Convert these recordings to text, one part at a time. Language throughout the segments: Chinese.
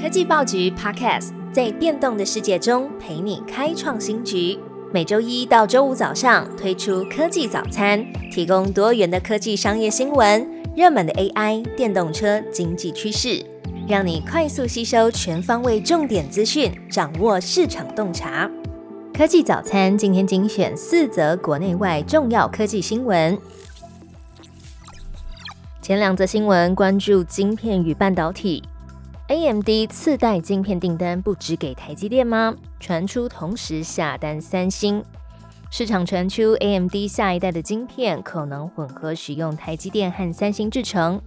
科技报局 Podcast 在变动的世界中陪你开创新局。每周一到周五早上推出科技早餐，提供多元的科技商业新闻、热门的 AI、电动车、经济趋势，让你快速吸收全方位重点资讯，掌握市场洞察。科技早餐今天精选四则国内外重要科技新闻。前两则新闻关注晶片与半导体。AMD 次代晶片订单不只给台积电吗？传出同时下单三星，市场传出 AMD 下一代的晶片可能混合使用台积电和三星制成。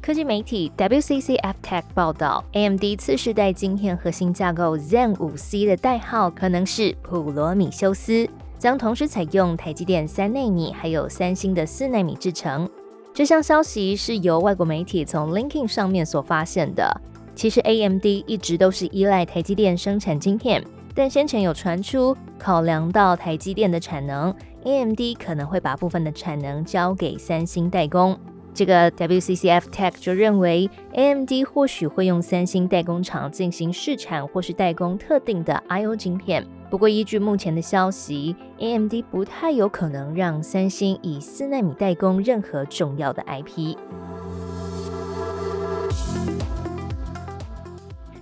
科技媒体 WCCF Tech 报道，AMD 次世代晶片核心架构 Zen 五 C 的代号可能是普罗米修斯，将同时采用台积电三纳米还有三星的四纳米制成。这项消息是由外国媒体从 Linkin 上面所发现的。其实 AMD 一直都是依赖台积电生产晶片，但先前有传出，考量到台积电的产能，AMD 可能会把部分的产能交给三星代工。这个 WCCF Tech 就认为，AMD 或许会用三星代工厂进行试产或是代工特定的 I/O 晶片。不过，依据目前的消息，AMD 不太有可能让三星以四纳米代工任何重要的 IP。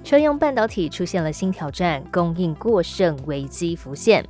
车用半导体出现了新挑战，供应过剩危机浮现。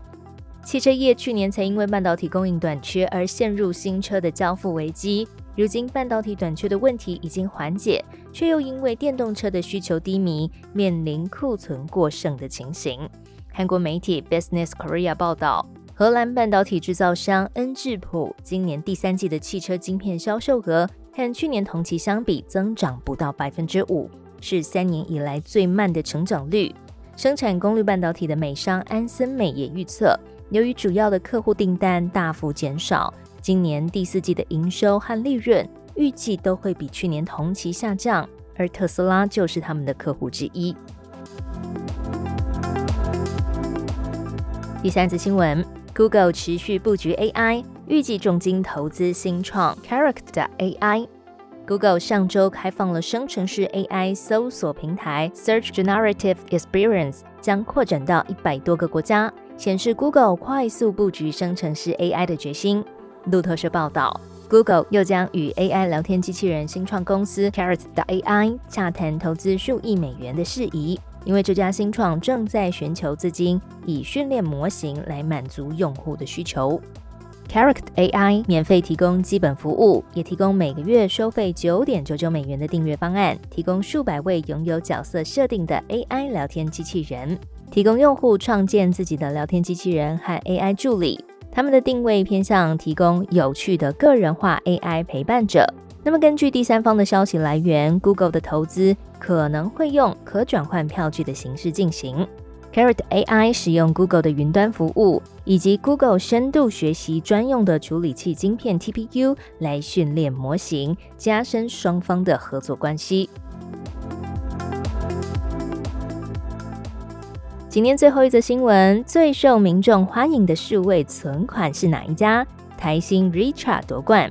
汽车业去年才因为半导体供应短缺而陷入新车的交付危机，如今半导体短缺的问题已经缓解，却又因为电动车的需求低迷，面临库存过剩的情形。韩国媒体 Business Korea 报道，荷兰半导体制造商恩智浦今年第三季的汽车晶片销售额和去年同期相比增长不到百分之五。是三年以来最慢的成长率。生产功率半导体的美商安森美也预测，由于主要的客户订单大幅减少，今年第四季的营收和利润预计都会比去年同期下降。而特斯拉就是他们的客户之一。第三则新闻：Google 持续布局 AI，预计重金投资新创 Character AI。Google 上周开放了生成式 AI 搜索平台 Search Generative Experience，将扩展到一百多个国家，显示 Google 快速布局生成式 AI 的决心。路透社报道，Google 又将与 AI 聊天机器人新创公司 Carrot 的 AI 洽谈投资数亿美元的事宜，因为这家新创正在寻求资金，以训练模型来满足用户的需求。Character AI 免费提供基本服务，也提供每个月收费九点九九美元的订阅方案，提供数百位拥有角色设定的 AI 聊天机器人，提供用户创建自己的聊天机器人和 AI 助理。他们的定位偏向提供有趣的个人化 AI 陪伴者。那么，根据第三方的消息来源，Google 的投资可能会用可转换票据的形式进行。Carrot AI 使用 Google 的云端服务以及 Google 深度学习专用的处理器晶片 TPU 来训练模型，加深双方的合作关系。今天最后一则新闻：最受民众欢迎的数位存款是哪一家？台新 Richard 夺冠。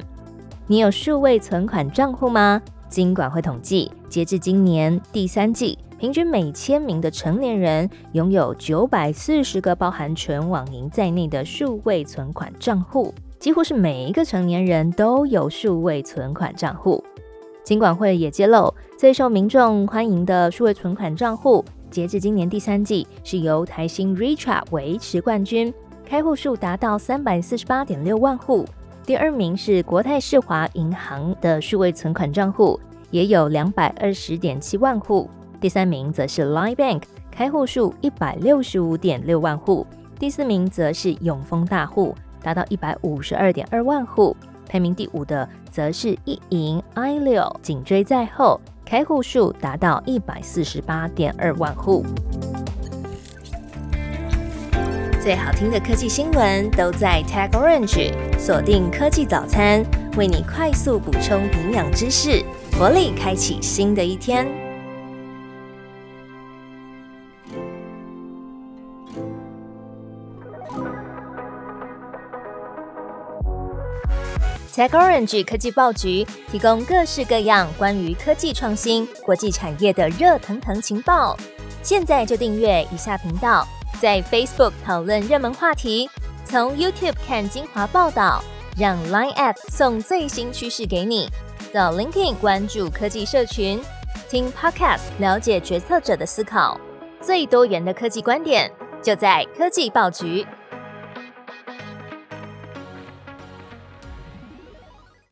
你有数位存款账户吗？金管会统计，截至今年第三季。平均每千名的成年人拥有九百四十个包含全网银在内的数位存款账户，几乎是每一个成年人都有数位存款账户。金管会也揭露，最受民众欢迎的数位存款账户，截至今年第三季是由台新 Richa 维持冠军，开户数达到三百四十八点六万户。第二名是国泰世华银行的数位存款账户，也有两百二十点七万户。第三名则是 Line Bank，开户数一百六十五点六万户。第四名则是永丰大户，达到一百五十二点二万户。排名第五的则是一银 I 六，紧追在后，开户数达到一百四十八点二万户。最好听的科技新闻都在 Tag Orange，锁定科技早餐，为你快速补充营养知识，活力开启新的一天。TechOrange 科技报局提供各式各样关于科技创新、国际产业的热腾腾情报。现在就订阅以下频道，在 Facebook 讨论热门话题，从 YouTube 看精华报道，让 Line App 送最新趋势给你。到 LinkedIn 关注科技社群，听 Podcast 了解决策者的思考，最多元的科技观点就在科技报局。